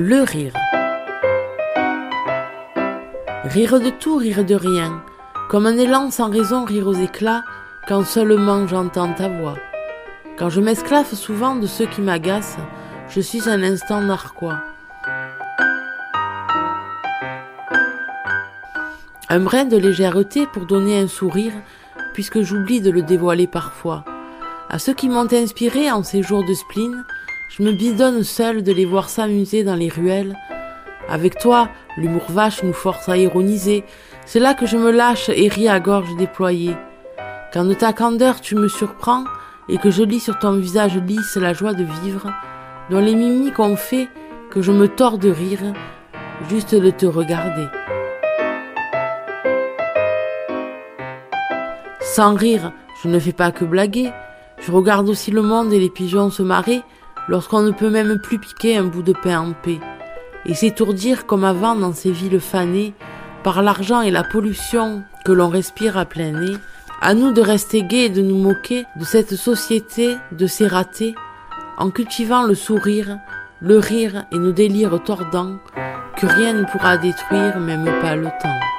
Le rire. Rire de tout, rire de rien, comme un élan sans raison rire aux éclats, quand seulement j'entends ta voix. Quand je m'esclaffe souvent de ceux qui m'agacent, je suis un instant narquois. Un brin de légèreté pour donner un sourire, puisque j'oublie de le dévoiler parfois. À ceux qui m'ont inspiré en ces jours de spleen, je me bidonne seul de les voir s'amuser dans les ruelles. Avec toi, l'humour vache nous force à ironiser. C'est là que je me lâche et ris à gorge déployée. Quand de ta candeur tu me surprends et que je lis sur ton visage lisse la joie de vivre, dont les mimiques ont fait que je me tords de rire, juste de te regarder. Sans rire, je ne fais pas que blaguer, je regarde aussi le monde et les pigeons se marrer lorsqu'on ne peut même plus piquer un bout de pain en paix, et s'étourdir comme avant dans ces villes fanées par l'argent et la pollution que l'on respire à plein nez, à nous de rester gais et de nous moquer de cette société de ces ratés, en cultivant le sourire, le rire et nos délires tordants, que rien ne pourra détruire, même pas le temps.